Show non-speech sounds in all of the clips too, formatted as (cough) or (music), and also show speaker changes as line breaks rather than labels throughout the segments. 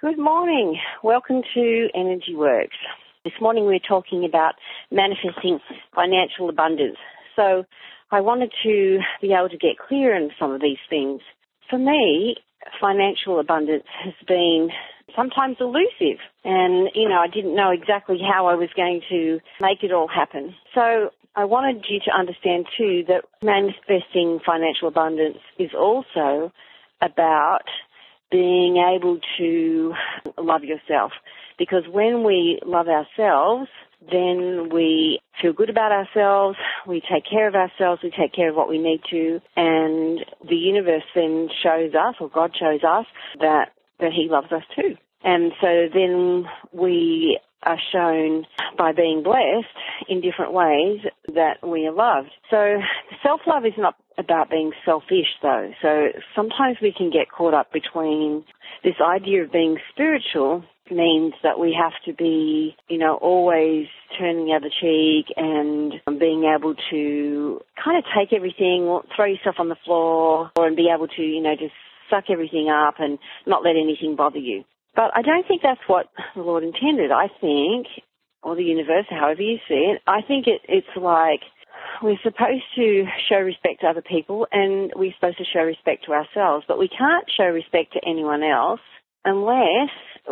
Good morning. Welcome to Energy Works. This morning we're talking about manifesting financial abundance. So I wanted to be able to get clear on some of these things. For me, financial abundance has been sometimes elusive and, you know, I didn't know exactly how I was going to make it all happen. So I wanted you to understand too that manifesting financial abundance is also about being able to love yourself. Because when we love ourselves, then we feel good about ourselves, we take care of ourselves, we take care of what we need to, and the universe then shows us, or God shows us, that, that He loves us too. And so then we are shown by being blessed in different ways that we are loved. So self-love is not about being selfish though. So sometimes we can get caught up between this idea of being spiritual means that we have to be, you know, always turning the other cheek and being able to kind of take everything, throw yourself on the floor and be able to, you know, just suck everything up and not let anything bother you. But I don't think that's what the Lord intended. I think, or the universe, however you see it, I think it, it's like we're supposed to show respect to other people and we're supposed to show respect to ourselves, but we can't show respect to anyone else unless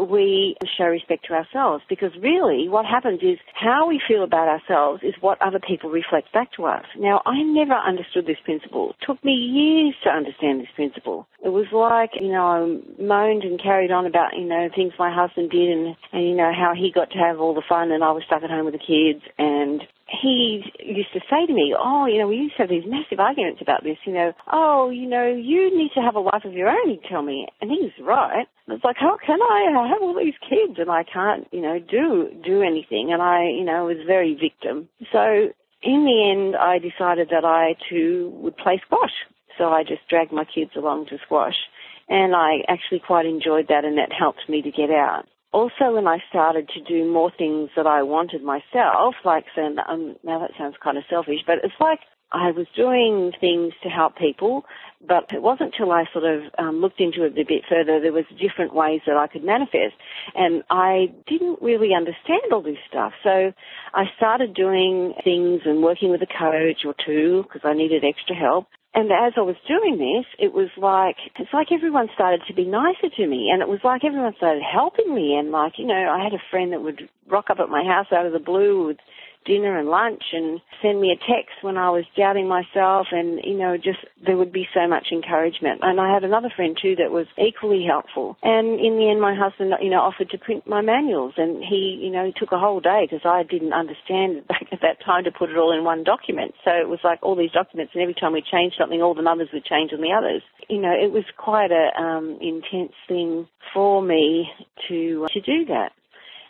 we show respect to ourselves because really what happens is how we feel about ourselves is what other people reflect back to us. Now, I never understood this principle. It took me years to understand this principle. It was like, you know, I moaned and carried on about, you know, things my husband did and, and, you know, how he got to have all the fun and I was stuck at home with the kids and he used to say to me, oh, you know, we used to have these massive arguments about this, you know, oh, you know, you need to have a life of your own, he'd tell me. And he was right. It's like, how can I? I have all these kids and I can't, you know, do, do anything. And I, you know, was very victim. So in the end, I decided that I too would play squash. So I just dragged my kids along to squash. And I actually quite enjoyed that and that helped me to get out also when I started to do more things that I wanted myself, like saying, um, now that sounds kind of selfish, but it's like I was doing things to help people, but it wasn't till I sort of um, looked into it a bit further, there was different ways that I could manifest. And I didn't really understand all this stuff. So I started doing things and working with a coach or two because I needed extra help. And as I was doing this, it was like, it's like everyone started to be nicer to me and it was like everyone started helping me and like, you know, I had a friend that would rock up at my house out of the blue with dinner and lunch and send me a text when I was doubting myself and, you know, just there would be so much encouragement. And I had another friend too that was equally helpful. And in the end, my husband, you know, offered to print my manuals and he, you know, took a whole day because I didn't understand (laughs) back at that time to put it all in one document. So it was like all these documents and every time we changed something, all the numbers would change on the others. You know, it was quite a um, intense thing for me to to do that.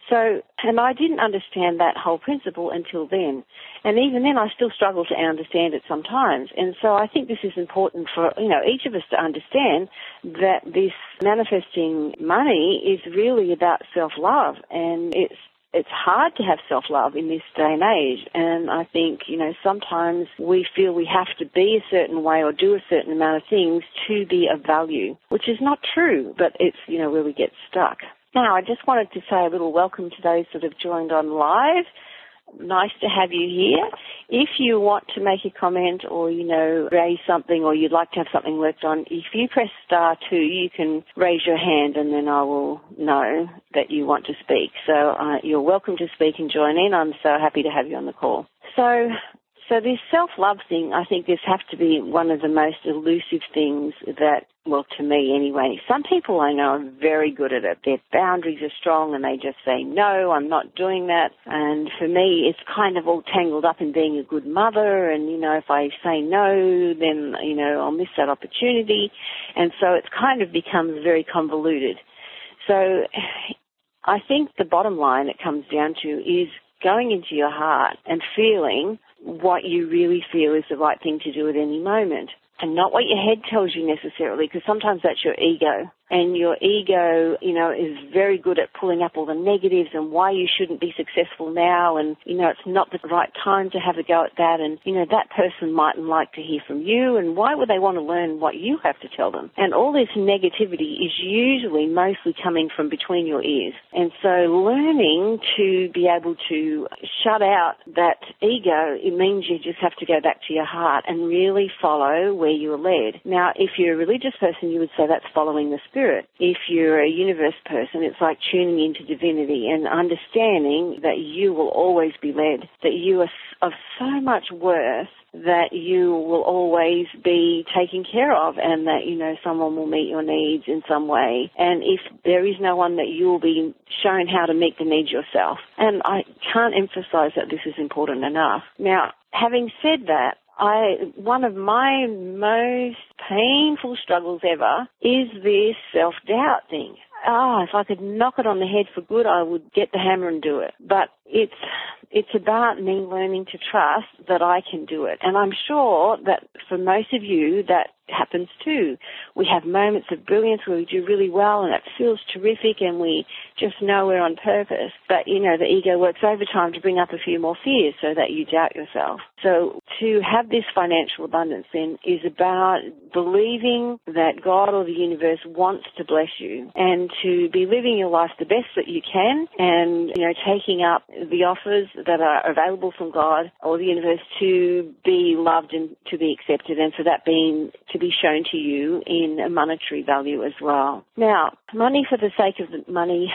So, and I didn't understand that whole principle until then. And even then I still struggle to understand it sometimes. And so I think this is important for, you know, each of us to understand that this manifesting money is really about self-love and it's it's hard to have self-love in this day and age. And I think, you know, sometimes we feel we have to be a certain way or do a certain amount of things to be of value, which is not true, but it's, you know, where we get stuck. Now, I just wanted to say a little welcome to those that have joined on live. Nice to have you here. If you want to make a comment or, you know, raise something or you'd like to have something worked on, if you press star two, you can raise your hand and then I will know that you want to speak. So uh, you're welcome to speak and join in. I'm so happy to have you on the call. So so this self-love thing, I think this has to be one of the most elusive things that, well, to me anyway. Some people I know are very good at it. Their boundaries are strong and they just say, no, I'm not doing that. And for me, it's kind of all tangled up in being a good mother. And, you know, if I say no, then, you know, I'll miss that opportunity. And so it's kind of becomes very convoluted. So I think the bottom line it comes down to is going into your heart and feeling what you really feel is the right thing to do at any moment and not what your head tells you necessarily because sometimes that's your ego and your ego, you know, is very good at pulling up all the negatives and why you shouldn't be successful now and, you know, it's not the right time to have a go at that and, you know, that person mightn't like to hear from you and why would they want to learn what you have to tell them? And all this negativity is usually mostly coming from between your ears. And so learning to be able to shut out that ego, it means you just have to go back to your heart and really follow where you are led. Now, if you're a religious person, you would say that's following the. If you're a universe person, it's like tuning into divinity and understanding that you will always be led, that you are of so much worth that you will always be taken care of and that, you know, someone will meet your needs in some way. And if there is no one that you will be shown how to meet the needs yourself. And I can't emphasize that this is important enough. Now, having said that, I one of my most painful struggles ever is this self doubt thing. Ah, oh, if I could knock it on the head for good, I would get the hammer and do it. But it's it's about me learning to trust that I can do it. And I'm sure that for most of you that happens too. We have moments of brilliance where we do really well and it feels terrific and we just know we're on purpose. But, you know, the ego works overtime to bring up a few more fears so that you doubt yourself. So to have this financial abundance then is about believing that God or the universe wants to bless you and to be living your life the best that you can and, you know, taking up the offers that are available from God or the universe to be loved and to be accepted and for that being to be shown to you in a monetary value as well. Now, money for the sake of the money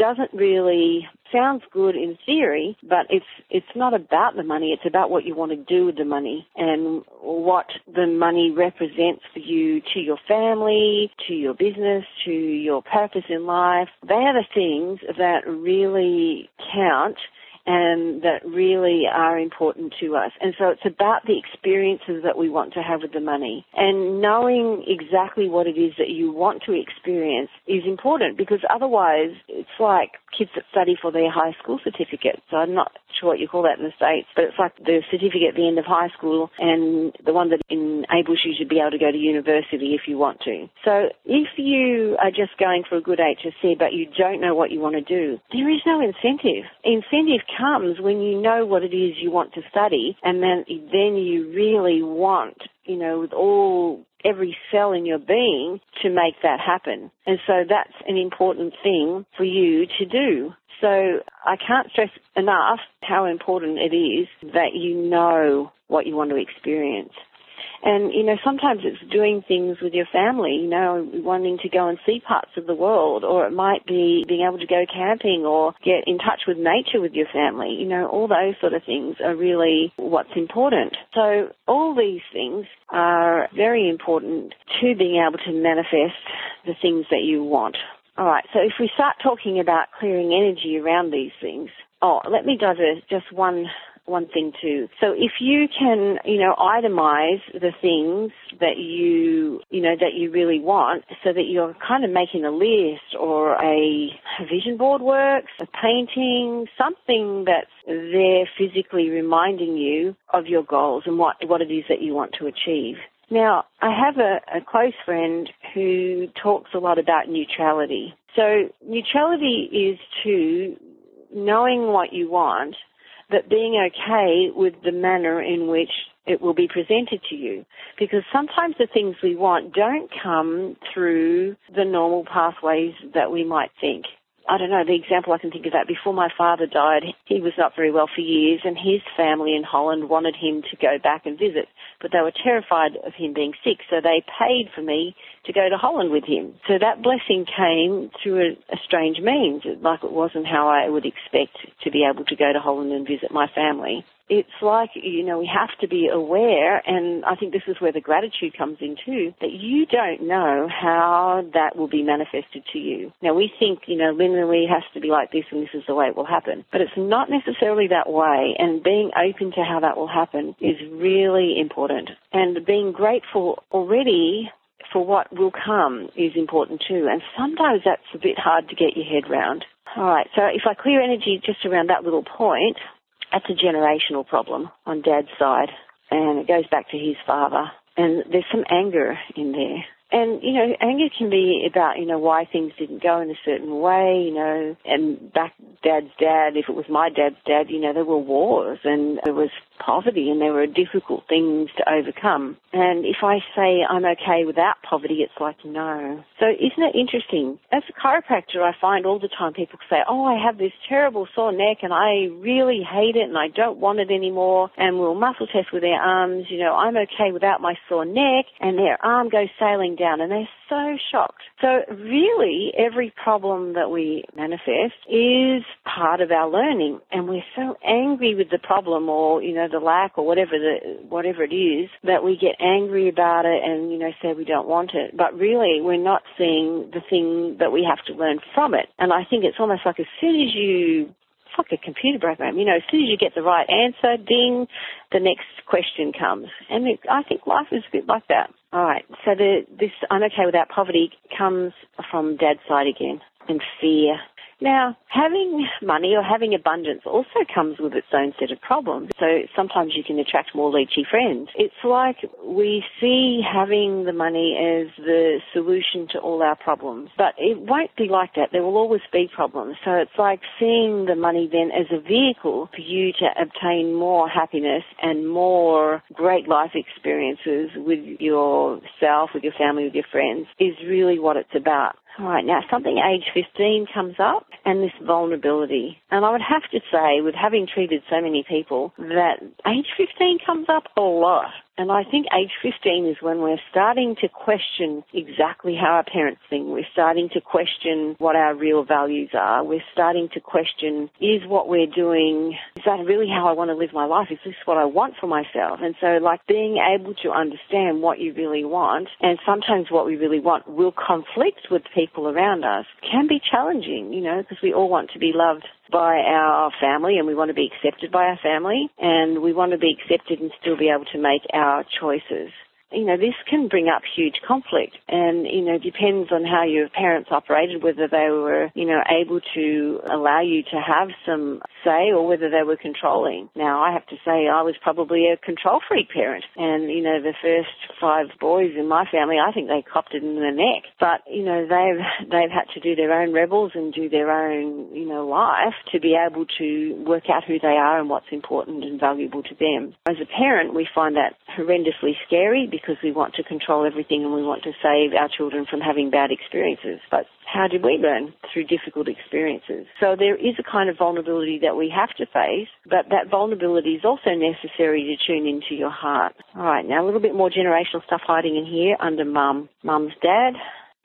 doesn't really sounds good in theory, but it's it's not about the money. It's about what you want to do with the money and what the money represents for you to your family, to your business, to your purpose in life. They are the things that really count and that really are important to us. And so it's about the experiences that we want to have with the money. And knowing exactly what it is that you want to experience is important because otherwise it's like kids that study for their high school certificate. So I'm not sure what you call that in the States, but it's like the certificate at the end of high school and the one that enables you to be able to go to university if you want to. So if you are just going for a good HSC but you don't know what you want to do, there is no incentive. Incentive comes when you know what it is you want to study and then, then you really want, you know, with all every cell in your being to make that happen. And so that's an important thing for you to do. So I can't stress enough how important it is that you know what you want to experience. And, you know, sometimes it's doing things with your family, you know, wanting to go and see parts of the world, or it might be being able to go camping or get in touch with nature with your family. You know, all those sort of things are really what's important. So all these things are very important to being able to manifest the things that you want. All right, so if we start talking about clearing energy around these things, oh, let me diverse just one one thing too. So if you can, you know, itemize the things that you, you know, that you really want so that you're kind of making a list or a, vision board works, a painting, something that's there physically reminding you of your goals and what, what it is that you want to achieve. Now, I have a, a close friend who talks a lot about neutrality. So neutrality is to knowing what you want but being okay with the manner in which it will be presented to you. Because sometimes the things we want don't come through the normal pathways that we might think. I don't know, the example I can think of that, before my father died, he was not very well for years and his family in Holland wanted him to go back and visit, but they were terrified of him being sick, so they paid for me to go to Holland with him. So that blessing came through a, a strange means, like it wasn't how I would expect to be able to go to Holland and visit my family it's like, you know, we have to be aware, and I think this is where the gratitude comes in too, that you don't know how that will be manifested to you. Now we think, you know, linearly has to be like this and this is the way it will happen. But it's not necessarily that way, and being open to how that will happen is really important. And being grateful already for what will come is important too. And sometimes that's a bit hard to get your head round. All right, so if I clear energy just around that little point, that's a generational problem on dad's side, and it goes back to his father. And there's some anger in there. And, you know, anger can be about, you know, why things didn't go in a certain way, you know, and back dad's dad, if it was my dad's dad, you know, there were wars and there was poverty and there were difficult things to overcome. And if I say I'm okay without poverty, it's like, no. So isn't it interesting? As a chiropractor, I find all the time people say, oh, I have this terrible sore neck and I really hate it and I don't want it anymore. And we'll muscle test with their arms, you know, I'm okay without my sore neck and their arm goes sailing down and they're so shocked. So really every problem that we manifest is part of our learning and we're so angry with the problem or, you know, the lack or whatever the, whatever it is that we get angry about it and, you know, say we don't want it. But really we're not seeing the thing that we have to learn from it. And I think it's almost like as soon as you it's like a computer program. You know, as soon as you get the right answer, ding, the next question comes. And it, I think life is a bit like that. All right. So the, this I'm okay without poverty comes from dad's side again and fear now, having money or having abundance also comes with its own set of problems. So sometimes you can attract more leechy friends. It's like we see having the money as the solution to all our problems, but it won't be like that. There will always be problems. So it's like seeing the money then as a vehicle for you to obtain more happiness and more great life experiences with yourself, with your family, with your friends is really what it's about. All right, now something age 15 comes up and this vulnerability. And I would have to say, with having treated so many people, that age 15 comes up a lot. And I think age 15 is when we're starting to question exactly how our parents think. We're starting to question what our real values are. We're starting to question, is what we're doing, is that really how I want to live my life? Is this what I want for myself? And so like being able to understand what you really want and sometimes what we really want will conflict with people around us can be challenging, you know, because we all want to be loved by our family and we want to be accepted by our family and we want to be accepted and still be able to make our choices you know, this can bring up huge conflict and, you know, depends on how your parents operated, whether they were, you know, able to allow you to have some say or whether they were controlling. Now, I have to say I was probably a control freak parent and, you know, the first five boys in my family, I think they copped it in the neck. But, you know, they've, they've had to do their own rebels and do their own, you know, life to be able to work out who they are and what's important and valuable to them. As a parent, we find that horrendously scary because we want to control everything and we want to save our children from having bad experiences. But how did we learn? Through difficult experiences. So there is a kind of vulnerability that we have to face, but that vulnerability is also necessary to tune into your heart. All right, now a little bit more generational stuff hiding in here under mum. Mum's dad.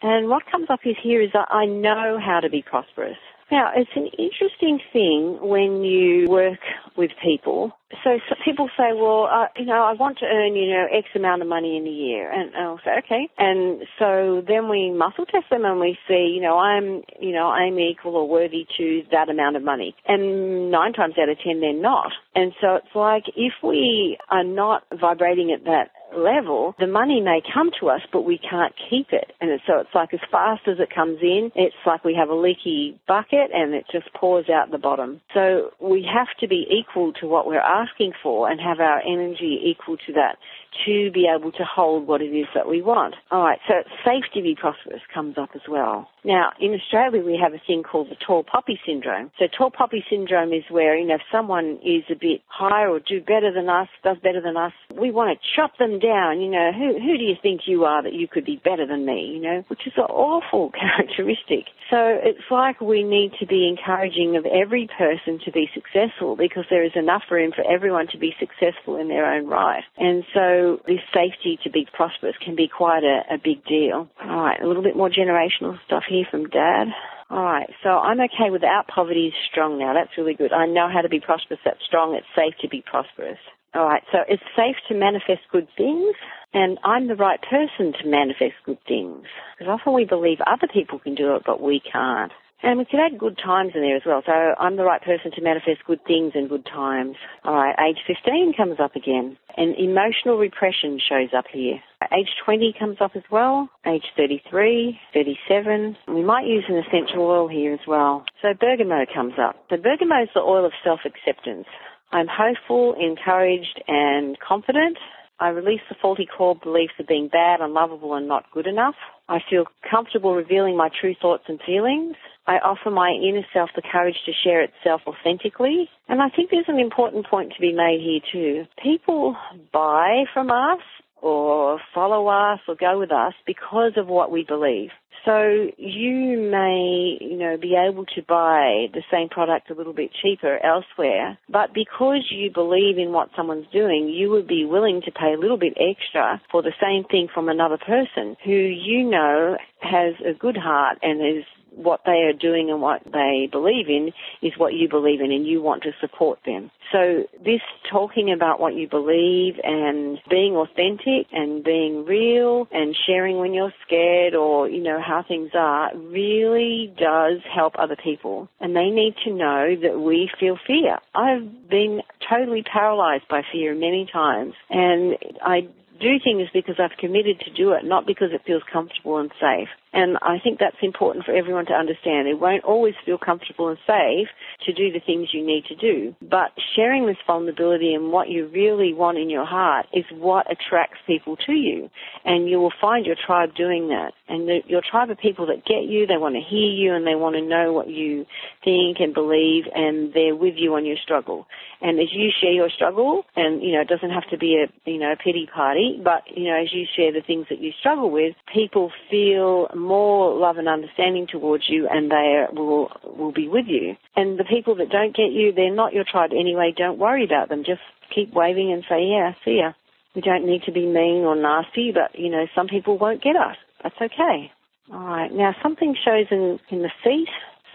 And what comes up is here is that I know how to be prosperous. Now, it's an interesting thing when you work with people. So, so people say, well, uh, you know, I want to earn, you know, X amount of money in a year. And I'll say, okay. And so then we muscle test them and we see, you know, I'm, you know, I'm equal or worthy to that amount of money. And nine times out of ten, they're not. And so it's like if we are not vibrating at that level, the money may come to us, but we can't keep it. And so it's like as fast as it comes in, it's like we have a leaky bucket and it just pours out the bottom. So we have to be equal to what we're asking for and have our energy equal to that to be able to hold what it is that we want. All right, so safe to be prosperous comes up as well. Now, in Australia, we have a thing called the tall poppy syndrome. So tall poppy syndrome is where, you know, if someone is a bit higher or do better than us, does better than us, we want to chop them down. You know, who, who do you think you are that you could be better than me, you know, which is an awful (laughs) characteristic. So it's like we need to be encouraging of every person to be successful because there is enough room for everyone to be successful in their own right. And so this safety to be prosperous can be quite a, a big deal. All right, a little bit more generational stuff here from Dad. All right, so I'm okay without poverty is strong now. That's really good. I know how to be prosperous. That's strong. It's safe to be prosperous. All right, so it's safe to manifest good things, and I'm the right person to manifest good things. Because often we believe other people can do it, but we can't. And we could add good times in there as well. So I'm the right person to manifest good things and good times. All right, age 15 comes up again. And emotional repression shows up here. Age 20 comes up as well. Age 33, 37. We might use an essential oil here as well. So bergamot comes up. So bergamot is the oil of self-acceptance. I'm hopeful, encouraged, and confident. I release the faulty core beliefs of being bad, unlovable, and not good enough. I feel comfortable revealing my true thoughts and feelings. I offer my inner self the courage to share itself authentically. And I think there's an important point to be made here too. People buy from us or follow us or go with us because of what we believe. So you may, you know, be able to buy the same product a little bit cheaper elsewhere, but because you believe in what someone's doing, you would be willing to pay a little bit extra for the same thing from another person who you know has a good heart and is what they are doing and what they believe in is what you believe in and you want to support them. So this talking about what you believe and being authentic and being real and sharing when you're scared or, you know, how things are really does help other people. And they need to know that we feel fear. I've been totally paralyzed by fear many times and I do things because I've committed to do it, not because it feels comfortable and safe. And I think that's important for everyone to understand. It won't always feel comfortable and safe to do the things you need to do. But sharing this vulnerability and what you really want in your heart is what attracts people to you. And you will find your tribe doing that. And the, your tribe of people that get you, they want to hear you and they want to know what you think and believe and they're with you on your struggle. And as you share your struggle, and you know, it doesn't have to be a you know a pity party, but you know, as you share the things that you struggle with, people feel more love and understanding towards you, and they will will be with you. And the people that don't get you, they're not your tribe anyway. Don't worry about them. Just keep waving and say, yeah, see ya. We don't need to be mean or nasty, but you know, some people won't get us. That's okay. All right. Now, something shows in in the feet,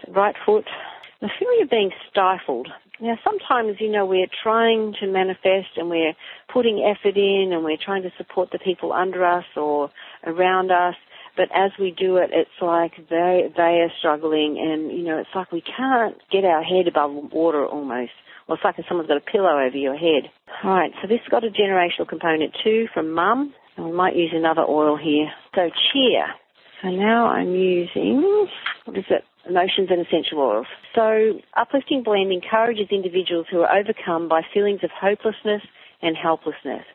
right foot. The feeling of being stifled now, sometimes, you know, we're trying to manifest and we're putting effort in and we're trying to support the people under us or around us. But as we do it, it's like they, they are struggling and, you know, it's like we can't get our head above water almost. Or it's like someone's got a pillow over your head. Alright, so this got a generational component too from mum. And we might use another oil here. So cheer. So now I'm using, what is it? emotions and essential oils. So uplifting blend encourages individuals who are overcome by feelings of hopelessness and helplessness.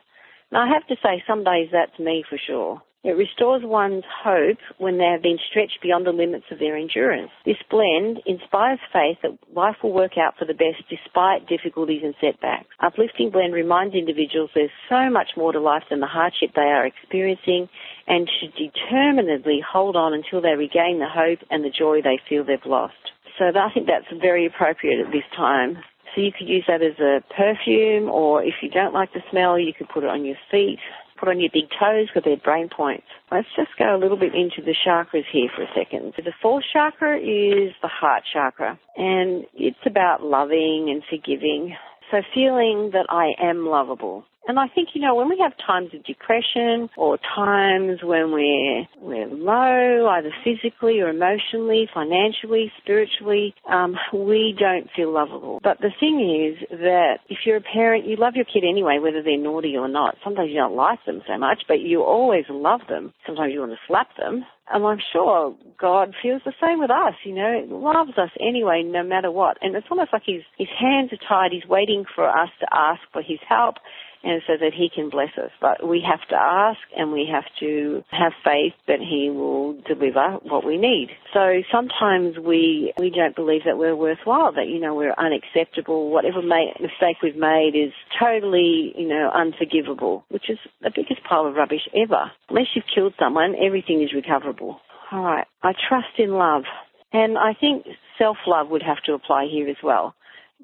Now I have to say some days that's me for sure. It restores one's hope when they have been stretched beyond the limits of their endurance. This blend inspires faith that life will work out for the best despite difficulties and setbacks. Uplifting blend reminds individuals there's so much more to life than the hardship they are experiencing and should determinedly hold on until they regain the hope and the joy they feel they've lost. So I think that's very appropriate at this time. So you could use that as a perfume or if you don't like the smell, you could put it on your feet put on your big toes with their brain points. Let's just go a little bit into the chakras here for a second. The fourth chakra is the heart chakra, and it's about loving and forgiving. So feeling that I am lovable. And I think, you know, when we have times of depression or times when we're, we're low, either physically or emotionally, financially, spiritually, um, we don't feel lovable. But the thing is that if you're a parent, you love your kid anyway, whether they're naughty or not. Sometimes you don't like them so much, but you always love them. Sometimes you want to slap them. And I'm sure God feels the same with us, you know, loves us anyway, no matter what. And it's almost like his, his hands are tied. He's waiting for us to ask for his help and so that he can bless us. But we have to ask and we have to have faith that he will deliver what we need. So sometimes we, we don't believe that we're worthwhile, that, you know, we're unacceptable. Whatever mistake we've made is totally, you know, unforgivable, which is the biggest pile of rubbish ever. Unless you've killed someone, everything is recoverable. All right. I trust in love. And I think self-love would have to apply here as well.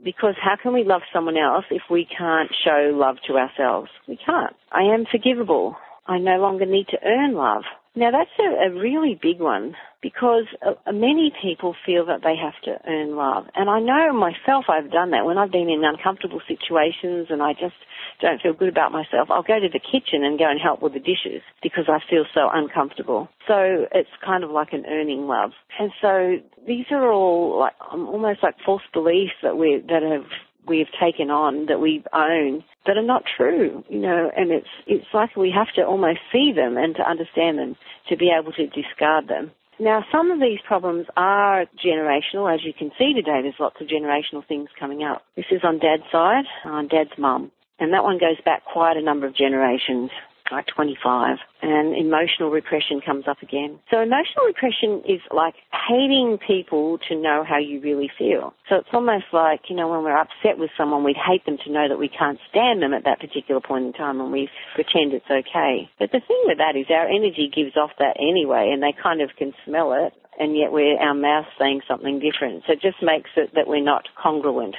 Because how can we love someone else if we can't show love to ourselves? We can't. I am forgivable. I no longer need to earn love. Now that's a, a really big one because uh, many people feel that they have to earn love. And I know myself I've done that when I've been in uncomfortable situations and I just don't feel good about myself. I'll go to the kitchen and go and help with the dishes because I feel so uncomfortable. So it's kind of like an earning love. And so these are all like um, almost like false beliefs that we that have we have taken on that we own that are not true, you know, and it's it's like we have to almost see them and to understand them to be able to discard them. Now, some of these problems are generational, as you can see today. There's lots of generational things coming up. This is on Dad's side, on Dad's mum. And that one goes back quite a number of generations like 25. And emotional repression comes up again. So emotional repression is like hating people to know how you really feel. So it's almost like, you know, when we're upset with someone, we'd hate them to know that we can't stand them at that particular point in time and we pretend it's okay. But the thing with that is our energy gives off that anyway and they kind of can smell it and yet we're our mouth saying something different. So it just makes it that we're not congruent.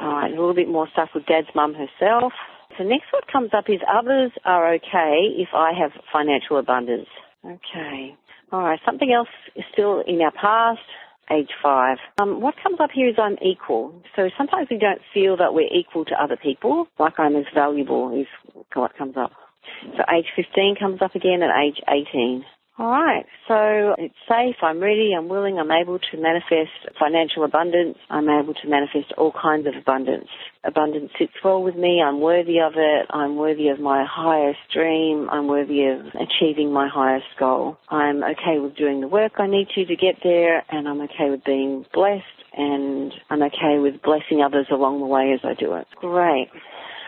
All right, a little bit more stuff with Dad's mum herself. So next what comes up is others are okay if I have financial abundance. Okay. All right. Something else is still in our past. Age five. Um, what comes up here is I'm equal. So sometimes we don't feel that we're equal to other people, like I'm as valuable is what comes up. So age 15 comes up again at age 18. All right. So it's safe. I'm ready. I'm willing. I'm able to manifest financial abundance. I'm able to manifest all kinds of abundance. Abundance sits well with me. I'm worthy of it. I'm worthy of my highest dream. I'm worthy of achieving my highest goal. I'm okay with doing the work I need to to get there and I'm okay with being blessed and I'm okay with blessing others along the way as I do it. Great.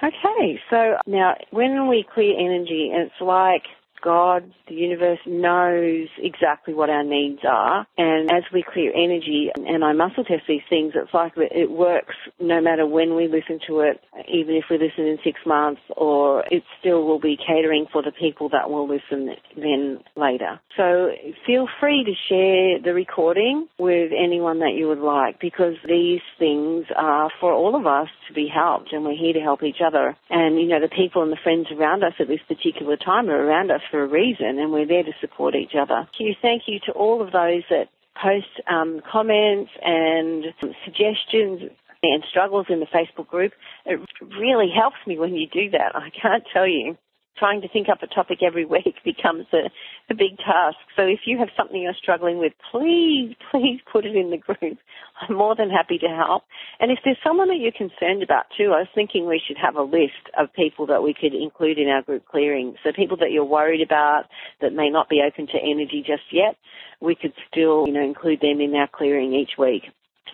Okay, so now when we clear energy, it's like God, the universe knows exactly what our needs are. And as we clear energy and I muscle test these things, it's like it works no matter when we listen to it, even if we listen in six months or it still will be catering for the people that will listen then later. So feel free to share the recording with anyone that you would like because these things are for all of us to be helped and we're here to help each other. And, you know, the people and the friends around us at this particular time are around us for a reason, and we're there to support each other. You, thank you to all of those that post um, comments and suggestions and struggles in the Facebook group. It really helps me when you do that. I can't tell you trying to think up a topic every (laughs) week becomes a, a big task. So if you have something you're struggling with, please, (laughs) please put it in the group. I'm more than happy to help. And if there's someone that you're concerned about too, I was thinking we should have a list of people that we could include in our group clearing. So people that you're worried about that may not be open to energy just yet, we could still, you know, include them in our clearing each week.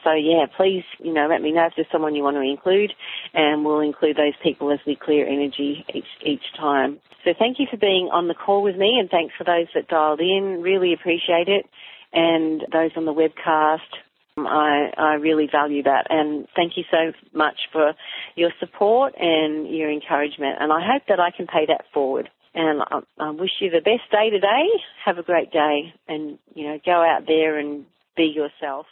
So yeah, please, you know, let me know if there's someone you want to include and we'll include those people as we clear energy each, each time. So thank you for being on the call with me and thanks for those that dialed in. Really appreciate it. And those on the webcast, um, I, I really value that and thank you so much for your support and your encouragement and I hope that I can pay that forward. And I, I wish you the best day today. Have a great day and, you know, go out there and be yourself.